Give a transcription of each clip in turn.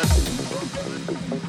Thank you.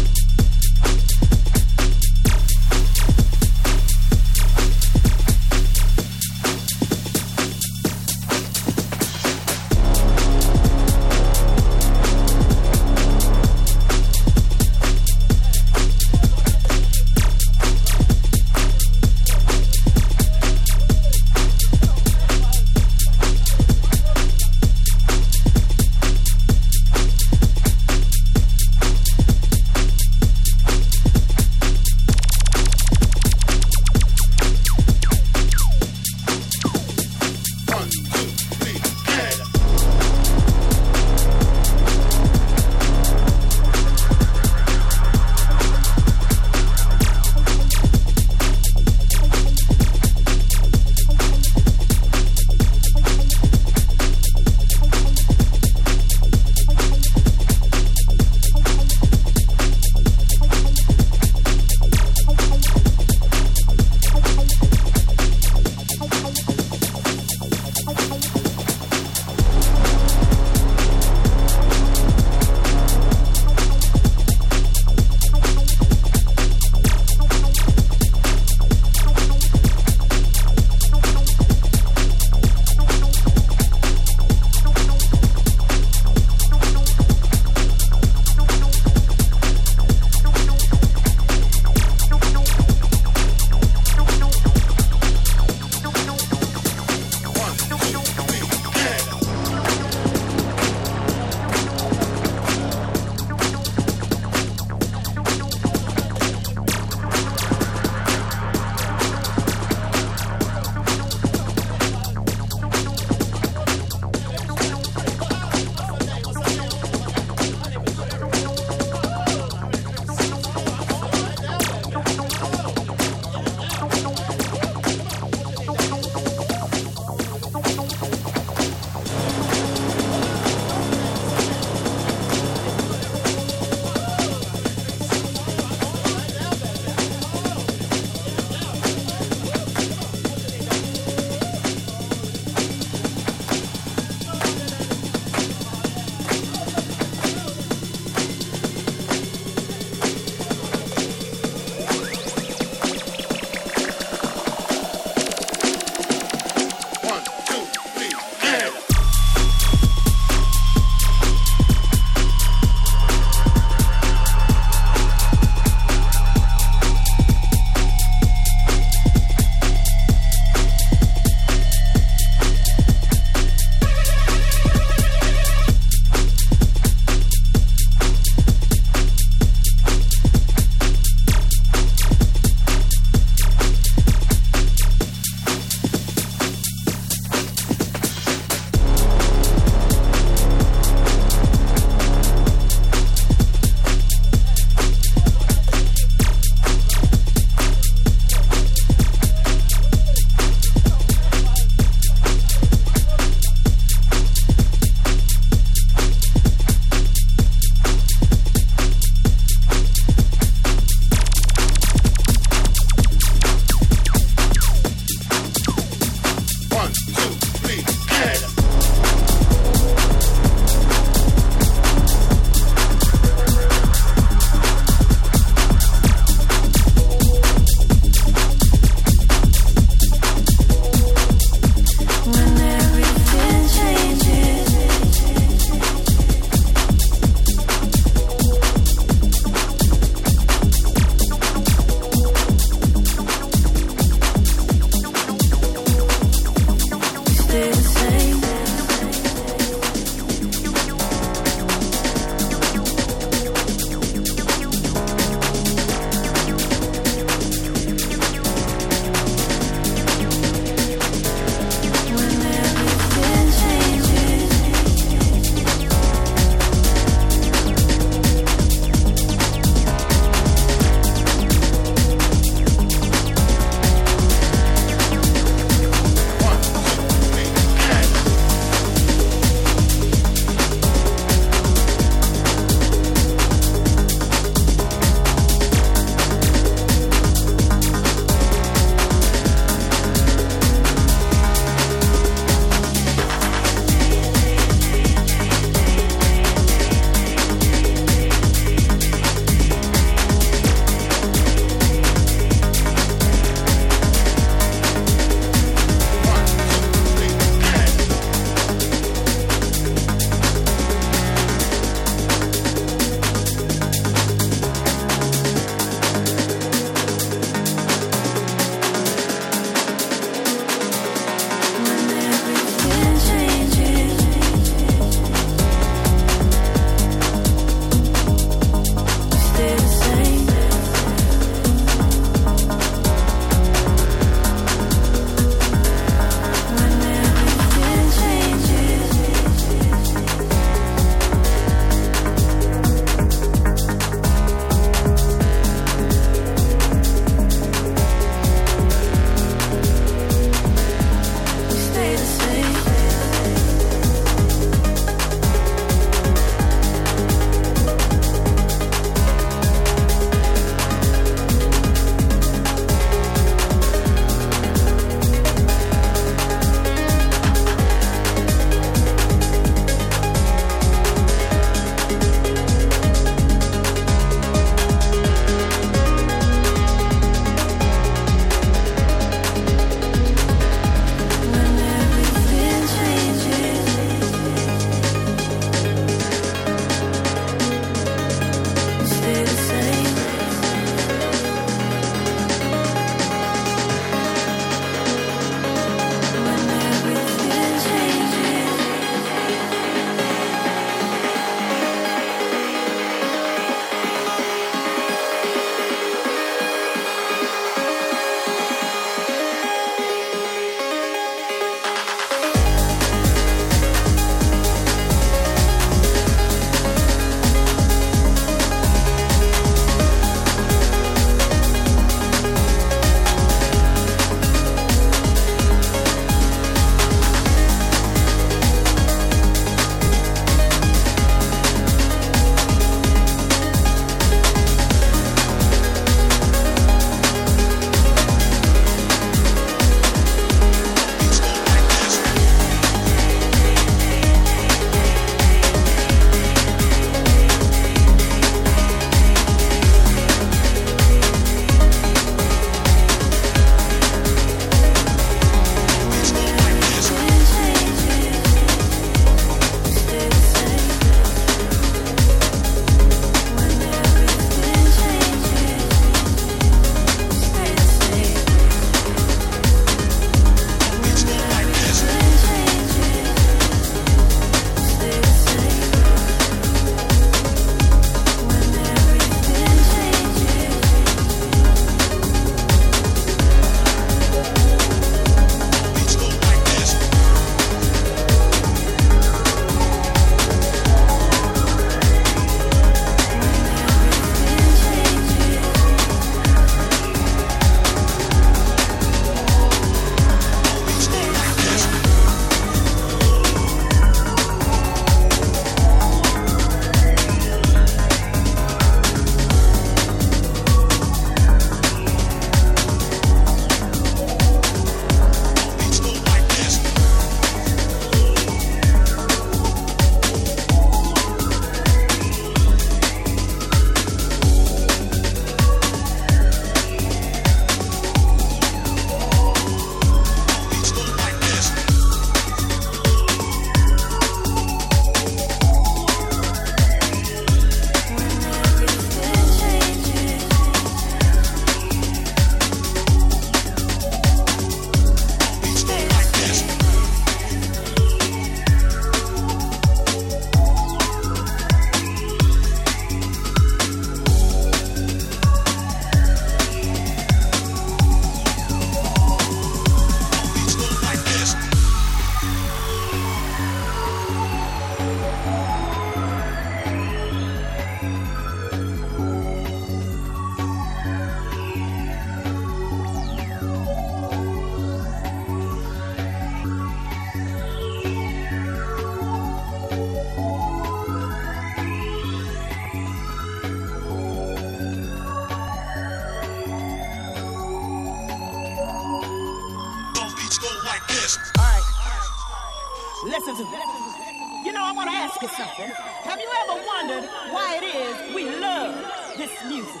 You something. Have you ever wondered why it is we love this music?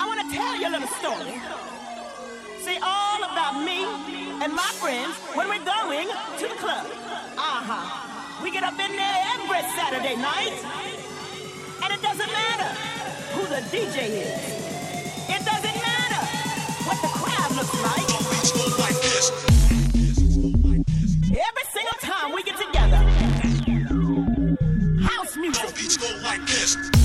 I want to tell you a little story. See, all about me and my friends when we're going to the club. Uh-huh. We get up in there every Saturday night. And it doesn't matter who the DJ is. It doesn't matter what the crowd looks like. Every single time we get like this.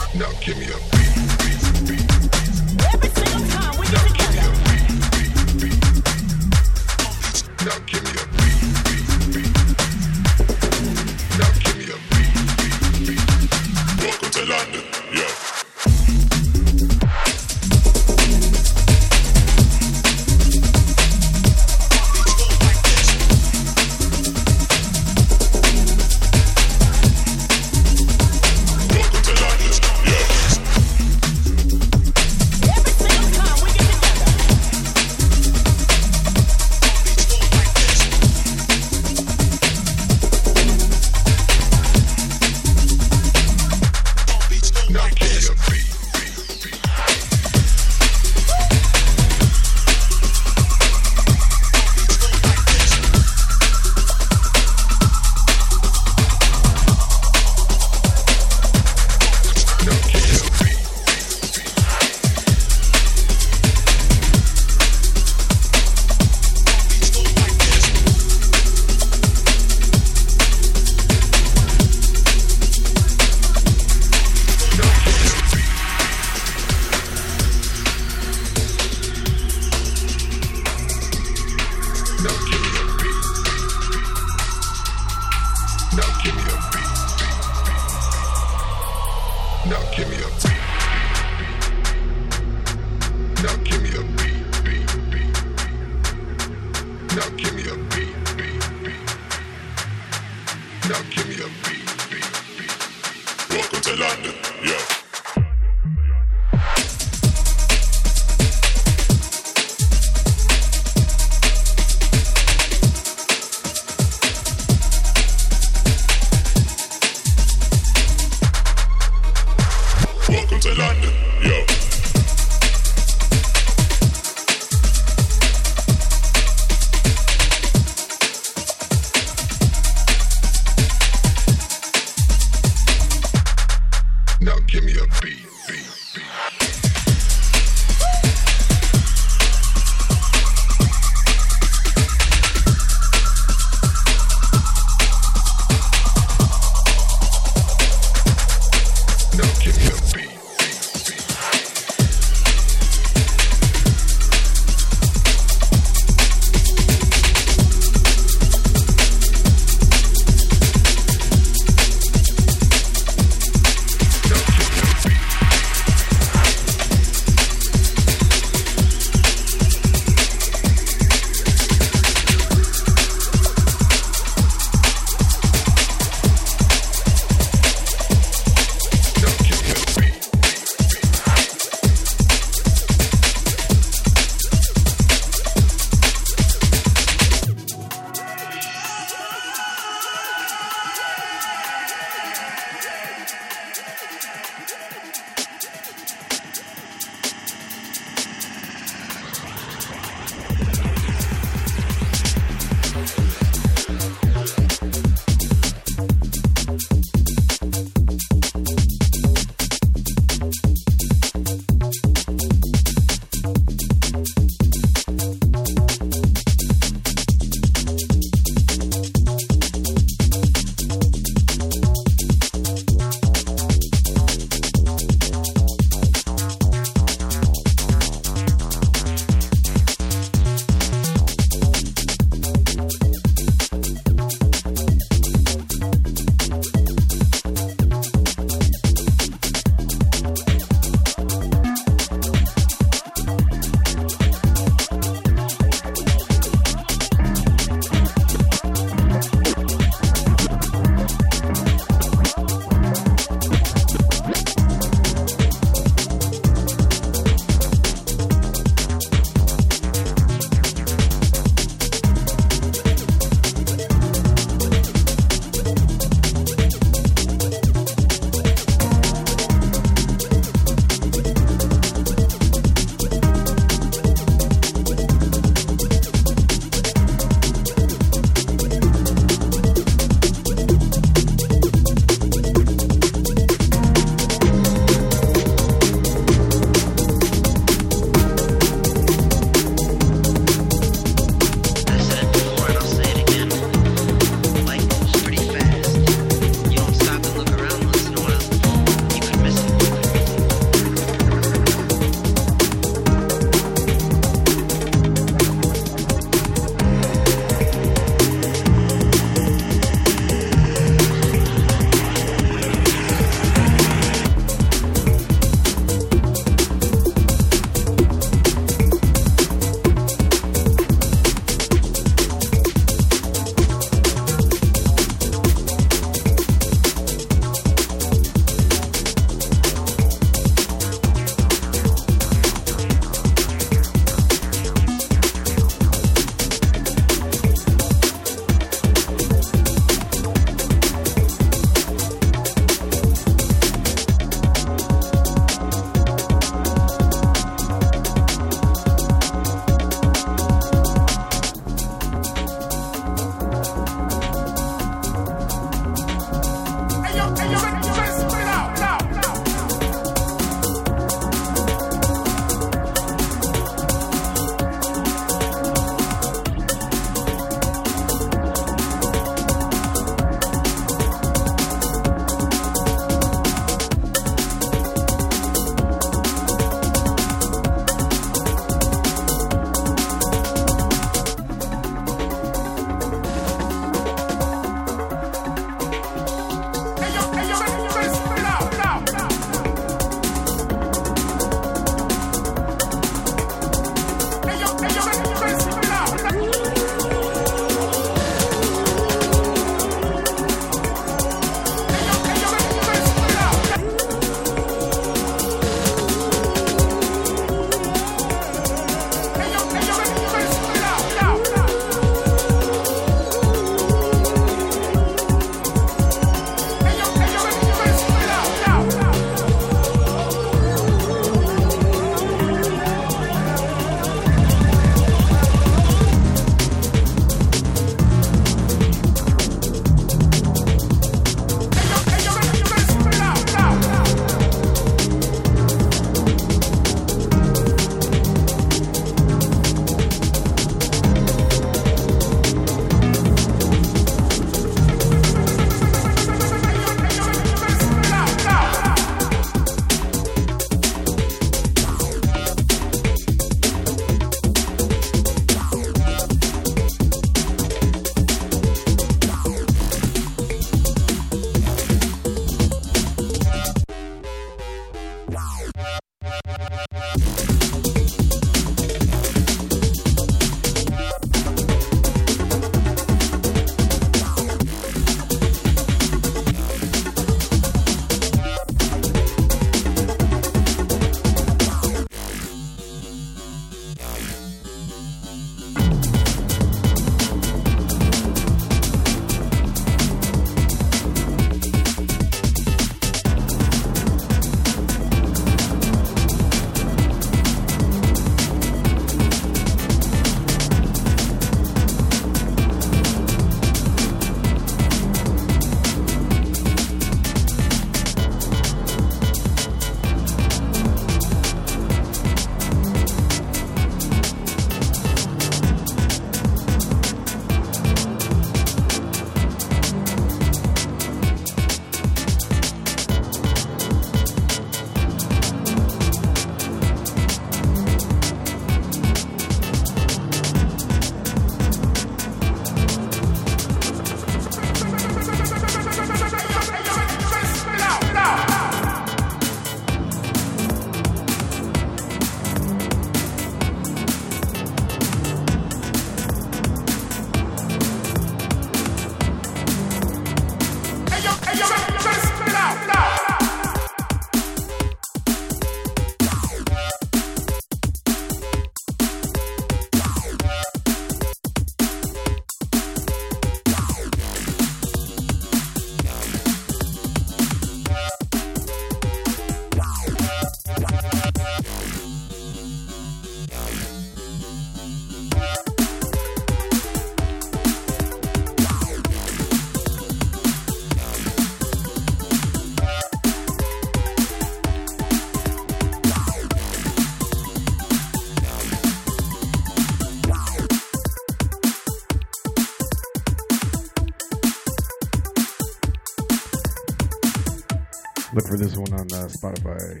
Uh, Spotify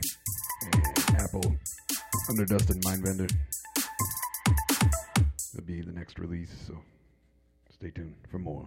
and Apple under Dustin Mindbender. It'll be the next release, so stay tuned for more.